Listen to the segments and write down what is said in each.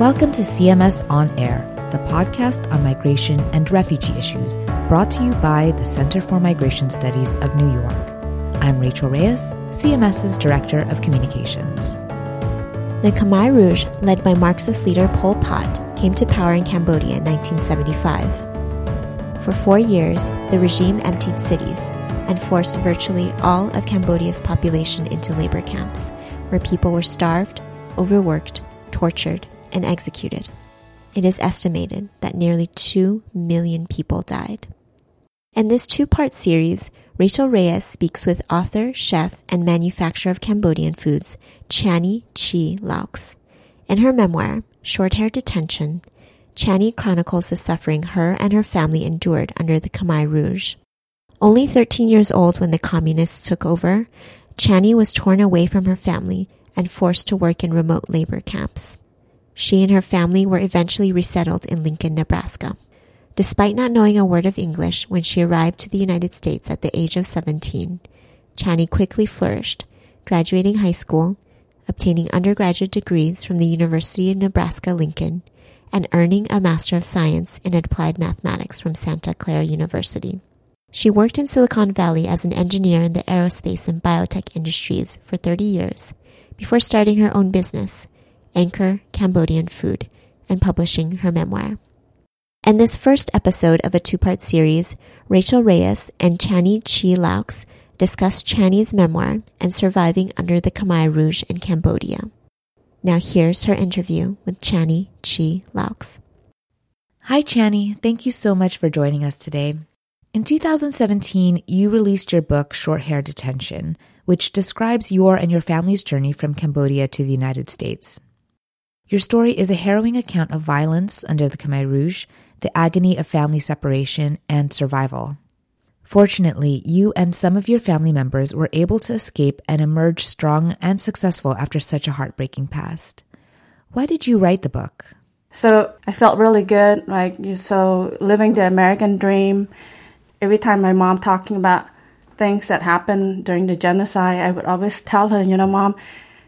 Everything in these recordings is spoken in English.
Welcome to CMS On Air, the podcast on migration and refugee issues, brought to you by the Center for Migration Studies of New York. I'm Rachel Reyes, CMS's Director of Communications. The Khmer Rouge, led by Marxist leader Pol Pot, came to power in Cambodia in 1975. For four years, the regime emptied cities and forced virtually all of Cambodia's population into labor camps, where people were starved, overworked, tortured, and executed. It is estimated that nearly 2 million people died. In this two part series, Rachel Reyes speaks with author, chef, and manufacturer of Cambodian foods, Channy Chi Laux. In her memoir, Short Hair Detention, Channy chronicles the suffering her and her family endured under the Khmer Rouge. Only 13 years old when the communists took over, Channy was torn away from her family and forced to work in remote labor camps. She and her family were eventually resettled in Lincoln, Nebraska. Despite not knowing a word of English when she arrived to the United States at the age of 17, Channy quickly flourished, graduating high school, obtaining undergraduate degrees from the University of Nebraska Lincoln, and earning a Master of Science in Applied Mathematics from Santa Clara University. She worked in Silicon Valley as an engineer in the aerospace and biotech industries for 30 years before starting her own business, Angkor Cambodian Food, and publishing her memoir. In this first episode of a two part series, Rachel Reyes and Channy Chi Laux discuss Channy's memoir and surviving under the Khmer Rouge in Cambodia. Now here's her interview with Channy Chi Laux. Hi, Channy. Thank you so much for joining us today. In 2017, you released your book, Short Hair Detention, which describes your and your family's journey from Cambodia to the United States. Your story is a harrowing account of violence under the Khmer Rouge, the agony of family separation, and survival. Fortunately, you and some of your family members were able to escape and emerge strong and successful after such a heartbreaking past. Why did you write the book? So I felt really good, like you so living the American dream. Every time my mom talking about things that happened during the genocide, I would always tell her, you know, mom,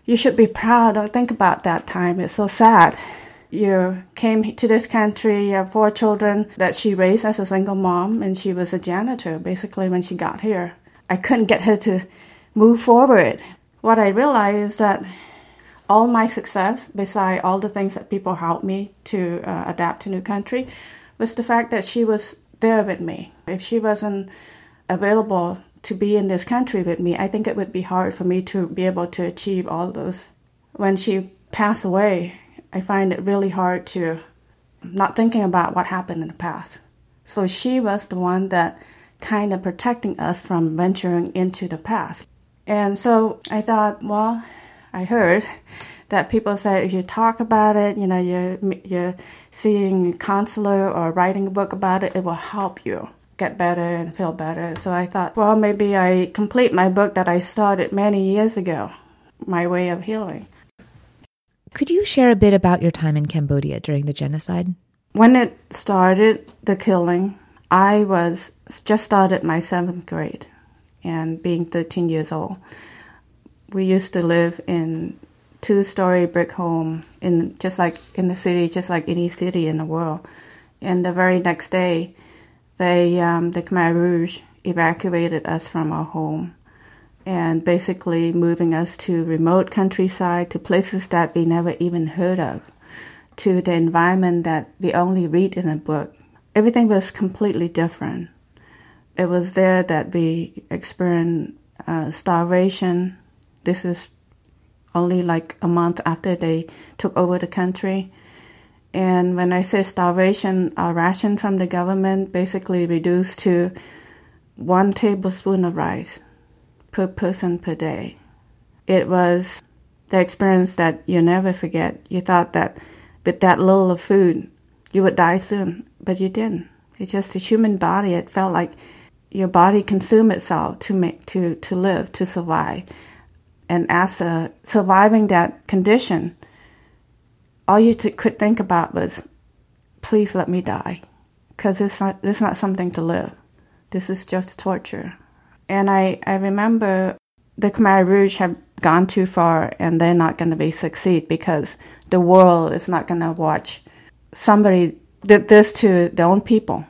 you should be proud. Don't think about that time. It's so sad. You came to this country, you have four children that she raised as a single mom, and she was a janitor basically when she got here. I couldn't get her to move forward. What I realized is that all my success, beside all the things that people helped me to uh, adapt to new country, was the fact that she was there with me. If she wasn't available to be in this country with me, I think it would be hard for me to be able to achieve all those. When she passed away, I find it really hard to not thinking about what happened in the past. So she was the one that kind of protecting us from venturing into the past. And so I thought, well, I heard that people say if you talk about it, you know, you're, you're seeing a counselor or writing a book about it, it will help you get better and feel better. So I thought, well, maybe I complete my book that I started many years ago, My Way of Healing. Could you share a bit about your time in Cambodia during the genocide? When it started, the killing, I was just started my seventh grade and being 13 years old. We used to live in two-story brick home in just like in the city, just like any city in the world. And the very next day, they um, the Khmer Rouge evacuated us from our home and basically moving us to remote countryside to places that we never even heard of to the environment that we only read in a book. Everything was completely different. It was there that we experienced uh, starvation. This is only like a month after they took over the country and when I say starvation, our ration from the government basically reduced to one tablespoon of rice per person per day. It was the experience that you never forget. You thought that with that little of food, you would die soon, but you didn't. It's just the human body. It felt like your body consumed itself to make to to live to survive, and as a, surviving that condition, all you t- could think about was, please let me die, because it's not, not something to live. This is just torture. And I, I remember the Khmer Rouge have gone too far and they're not going to be succeed because the world is not going to watch somebody did this to their own people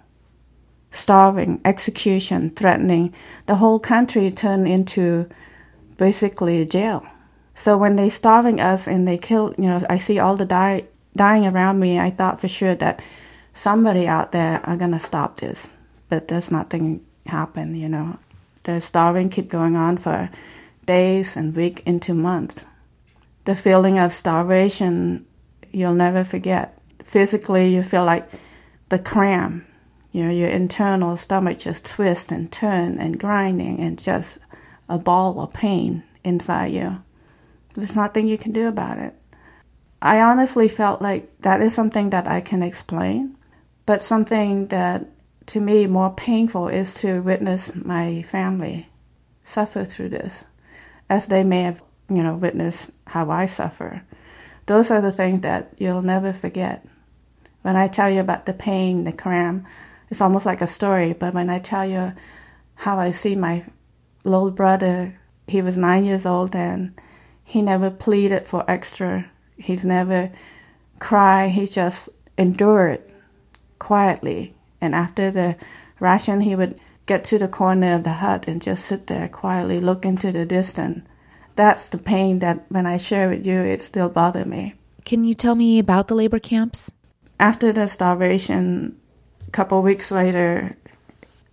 starving execution threatening the whole country turned into basically a jail so when they starving us and they kill you know i see all the die, dying around me i thought for sure that somebody out there are going to stop this but there's nothing happen you know the starving keep going on for days and week into months. The feeling of starvation you'll never forget. Physically, you feel like the cram. You know, your internal stomach just twist and turn and grinding and just a ball of pain inside you. There's nothing you can do about it. I honestly felt like that is something that I can explain, but something that to me more painful is to witness my family suffer through this as they may have, you know, witnessed how I suffer. Those are the things that you'll never forget. When I tell you about the pain, the cram, it's almost like a story, but when I tell you how I see my little brother, he was nine years old and he never pleaded for extra. He's never cried. He just endured quietly. And after the ration, he would get to the corner of the hut and just sit there quietly, look into the distance. That's the pain that when I share with you, it still bothers me. Can you tell me about the labor camps? After the starvation, a couple weeks later,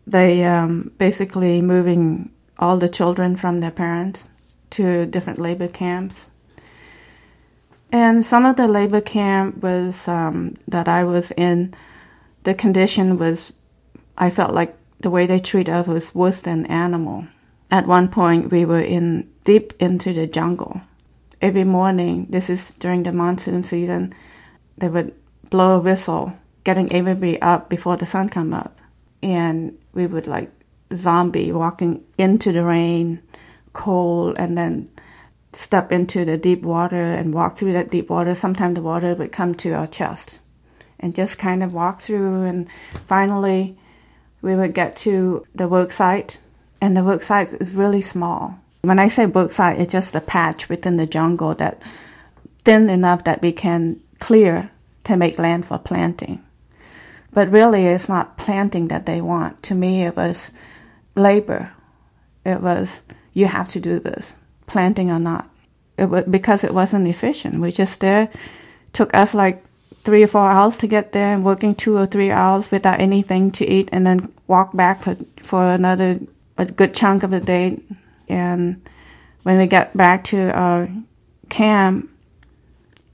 they um, basically moving all the children from their parents to different labor camps. And some of the labor camp was um, that I was in, the condition was, I felt like the way they treat us was worse than animal. At one point, we were in deep into the jungle. Every morning, this is during the monsoon season, they would blow a whistle, getting everybody up before the sun come up, and we would like zombie walking into the rain, cold, and then step into the deep water and walk through that deep water. Sometimes the water would come to our chest, and just kind of walk through, and finally we would get to the work site, and the work site is really small. When I say work site, it's just a patch within the jungle that thin enough that we can clear to make land for planting. But really, it's not planting that they want. To me, it was labor. It was you have to do this, planting or not. It was because it wasn't efficient. We just there took us like three or four hours to get there and working two or three hours without anything to eat and then walk back for, for another a good chunk of the day. And when we got back to our camp,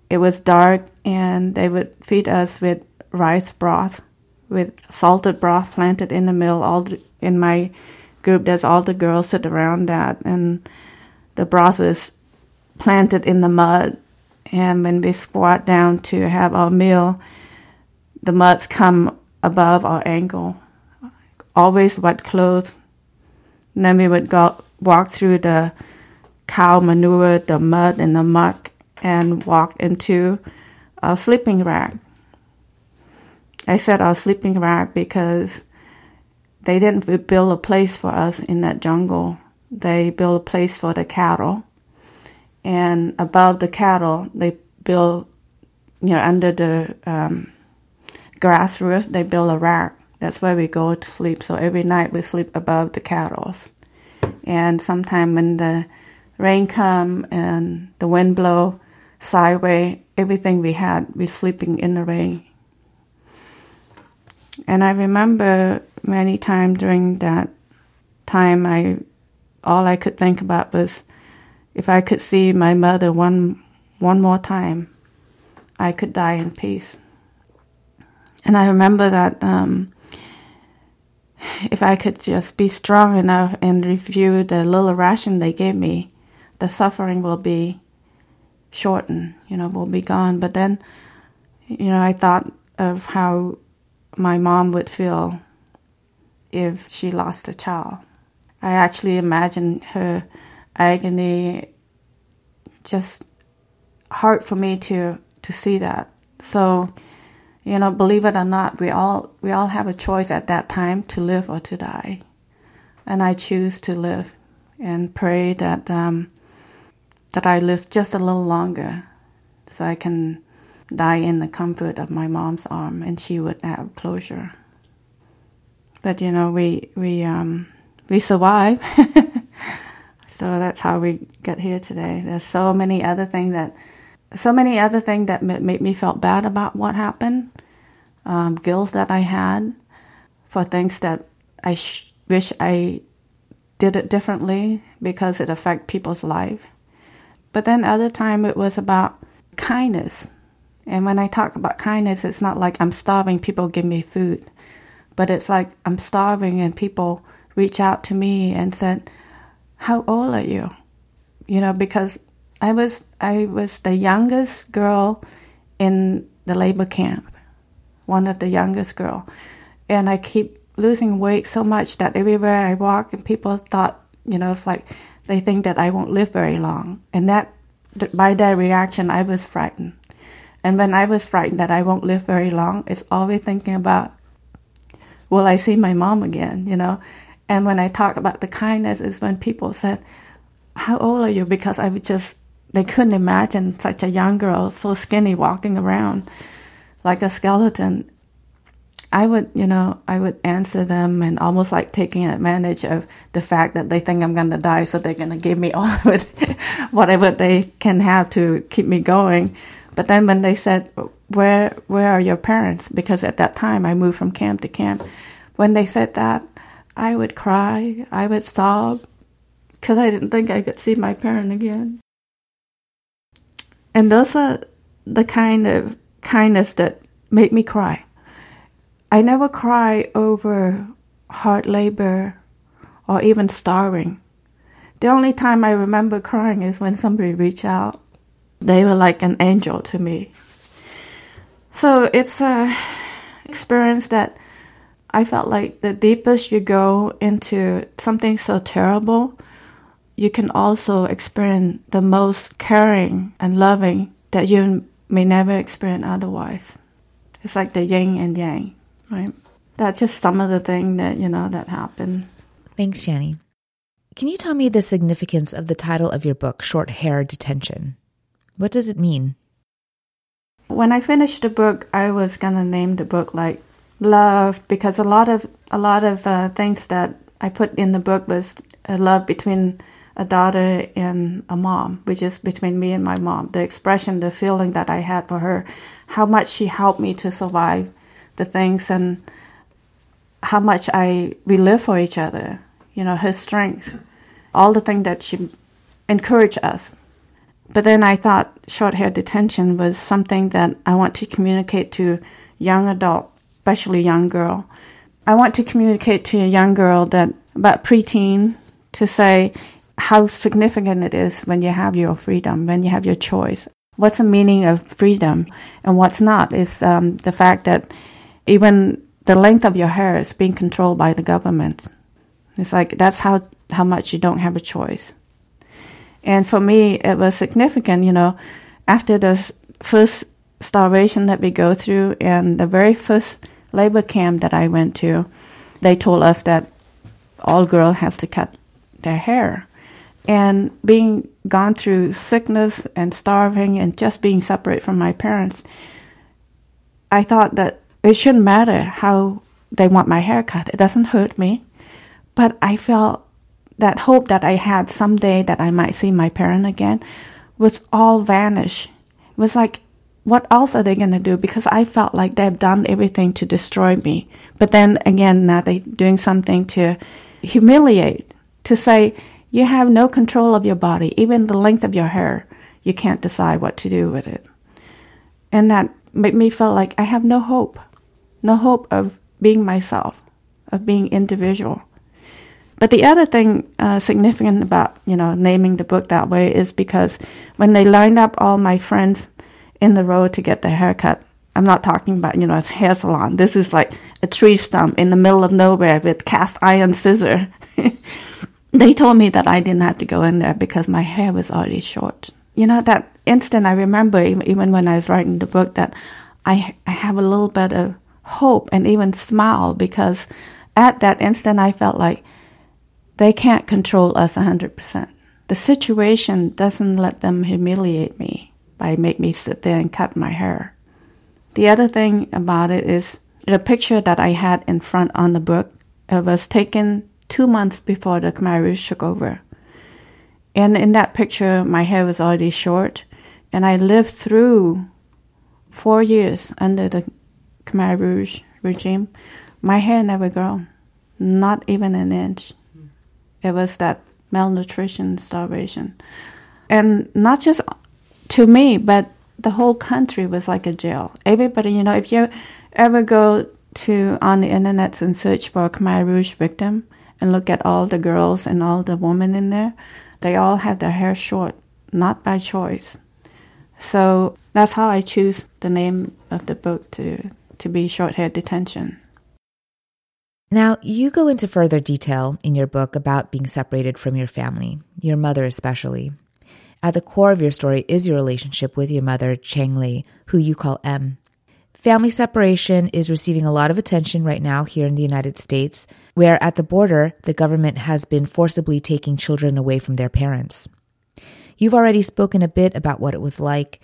it was dark and they would feed us with rice broth, with salted broth planted in the middle. All in my group, there's all the girls sit around that, and the broth was planted in the mud and when we squat down to have our meal, the muds come above our ankle. Always wet clothes. And then we would go walk through the cow manure, the mud and the muck, and walk into our sleeping rack. I said our sleeping rack because they didn't build a place for us in that jungle. They built a place for the cattle. And above the cattle they build you know under the um, grass roof they build a rack. That's where we go to sleep. So every night we sleep above the cattle. And sometime when the rain come and the wind blow sideways everything we had we sleeping in the rain and i remember many times during that time i all i could think about was if I could see my mother one one more time, I could die in peace. And I remember that um, if I could just be strong enough and review the little ration they gave me, the suffering will be shortened, you know, will be gone. But then, you know, I thought of how my mom would feel if she lost a child. I actually imagined her agony, just hard for me to to see that. So, you know, believe it or not, we all we all have a choice at that time to live or to die, and I choose to live, and pray that um, that I live just a little longer so I can die in the comfort of my mom's arm and she would have closure. But you know, we we um, we survive. so that's how we get here today. There's so many other things that so many other things that made me felt bad about what happened, um, guilt that I had for things that I sh- wish I did it differently because it affect people's life. But then other time it was about kindness. And when I talk about kindness, it's not like I'm starving, people give me food. But it's like I'm starving and people reach out to me and said, How old are you? You know, because I was I was the youngest girl in the labor camp, one of the youngest girl, and I keep losing weight so much that everywhere I walk, and people thought, you know, it's like they think that I won't live very long, and that by that reaction, I was frightened. And when I was frightened that I won't live very long, it's always thinking about, will I see my mom again? You know, and when I talk about the kindness, is when people said, "How old are you?" Because I would just they couldn't imagine such a young girl so skinny walking around like a skeleton. I would, you know, I would answer them and almost like taking advantage of the fact that they think I'm going to die, so they're going to give me all of it, whatever they can have to keep me going. But then when they said, "Where, where are your parents?" Because at that time I moved from camp to camp. When they said that, I would cry, I would sob, because I didn't think I could see my parent again. And those are the kind of kindness that make me cry. I never cry over hard labor or even starving. The only time I remember crying is when somebody reached out. They were like an angel to me. So it's a experience that I felt like the deepest you go into something so terrible, you can also experience the most caring and loving that you may never experience otherwise. It's like the yin and yang, right? That's just some of the thing that, you know, that happened. Thanks, Channy. Can you tell me the significance of the title of your book, Short Hair Detention? What does it mean? When I finished the book, I was gonna name the book like love because a lot of a lot of uh, things that I put in the book was a love between a daughter and a mom, which is between me and my mom. The expression, the feeling that I had for her, how much she helped me to survive the things, and how much I we live for each other. You know, her strength, all the things that she encouraged us. But then I thought short hair detention was something that I want to communicate to young adult, especially young girl. I want to communicate to a young girl that about preteen to say how significant it is when you have your freedom, when you have your choice. What's the meaning of freedom and what's not is um, the fact that even the length of your hair is being controlled by the government. It's like that's how, how much you don't have a choice. And for me, it was significant, you know, after the first starvation that we go through and the very first labor camp that I went to, they told us that all girls have to cut their hair. And being gone through sickness and starving and just being separate from my parents, I thought that it shouldn't matter how they want my hair cut. It doesn't hurt me. But I felt that hope that I had someday that I might see my parent again was all vanished. It was like, what else are they going to do? Because I felt like they've done everything to destroy me. But then again, now they're doing something to humiliate, to say, you have no control of your body, even the length of your hair. You can't decide what to do with it. And that made me feel like I have no hope, no hope of being myself, of being individual. But the other thing uh, significant about you know naming the book that way is because when they lined up all my friends in the row to get their haircut, I'm not talking about you know a hair salon. This is like a tree stump in the middle of nowhere with cast iron scissor. they told me that I didn't have to go in there because my hair was already short. You know, that instant I remember, even when I was writing the book, that I, I have a little bit of hope and even smile because at that instant I felt like they can't control us 100%. the situation doesn't let them humiliate me by make me sit there and cut my hair. The other thing about it is the picture that I had in front on the book. It was taken two months before the Khmer Rouge took over. And in that picture, my hair was already short, and I lived through four years under the Khmer Rouge regime. My hair never grew, not even an inch. It was that malnutrition, starvation. And not just to me, but the whole country was like a jail. Everybody, you know, if you ever go to on the internet and search for a Khmer Rouge victim and look at all the girls and all the women in there, they all have their hair short, not by choice. So that's how I choose the name of the book to, to be Short Hair Detention. Now, you go into further detail in your book about being separated from your family, your mother especially. At the core of your story is your relationship with your mother, Cheng Lei, who you call M. Family separation is receiving a lot of attention right now here in the United States, where at the border, the government has been forcibly taking children away from their parents. You've already spoken a bit about what it was like,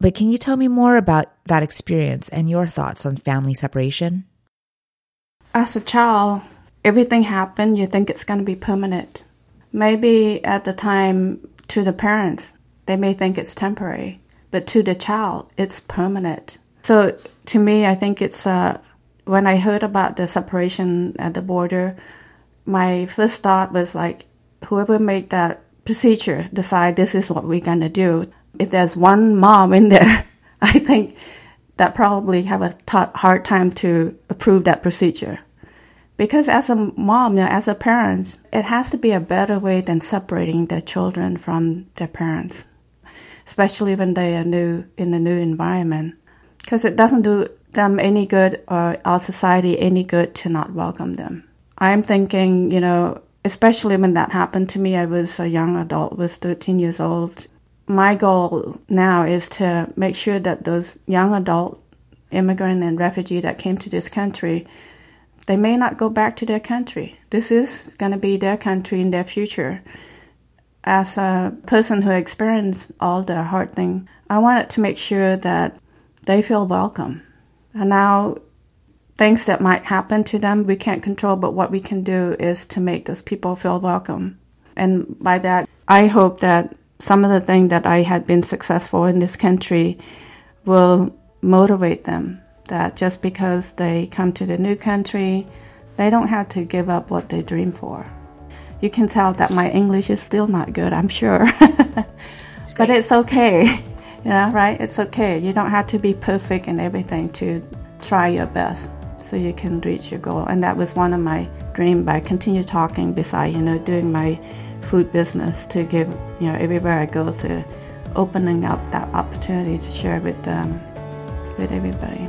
but can you tell me more about that experience and your thoughts on family separation? As a child, everything happened, you think it's going to be permanent. Maybe at the time, to the parents, they may think it's temporary, but to the child, it's permanent. So to me, I think it's uh, when I heard about the separation at the border, my first thought was like, whoever made that procedure decide this is what we're going to do. If there's one mom in there, I think that probably have a t- hard time to approve that procedure. Because as a mom, you know, as a parent, it has to be a better way than separating their children from their parents, especially when they are new in a new environment. Because it doesn't do them any good or our society any good to not welcome them. I'm thinking, you know, especially when that happened to me, I was a young adult, was 13 years old my goal now is to make sure that those young adult immigrant and refugee that came to this country they may not go back to their country. This is going to be their country in their future. As a person who experienced all the hard thing i wanted to make sure that they feel welcome. And now things that might happen to them we can't control but what we can do is to make those people feel welcome. And by that i hope that some of the things that I had been successful in this country will motivate them that just because they come to the new country, they don't have to give up what they dream for. You can tell that my English is still not good, I'm sure. but it's okay. You know, right? It's okay. You don't have to be perfect in everything to try your best so you can reach your goal. And that was one of my dreams by continue talking beside, you know, doing my food business to give you know everywhere I go to opening up that opportunity to share with um, with everybody.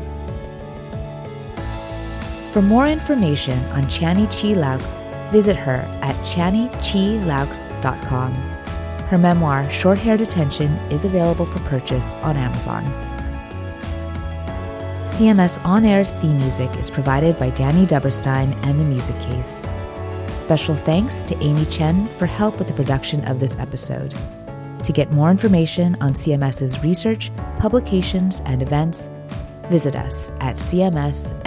For more information on Channy Chi Laux, visit her at channychilaux.com. Her memoir, Short Hair Detention, is available for purchase on Amazon. CMS On Air's theme music is provided by Danny Duberstein and the Music Case. Special thanks to Amy Chen for help with the production of this episode. To get more information on CMS's research, publications, and events, visit us at cmsny.org.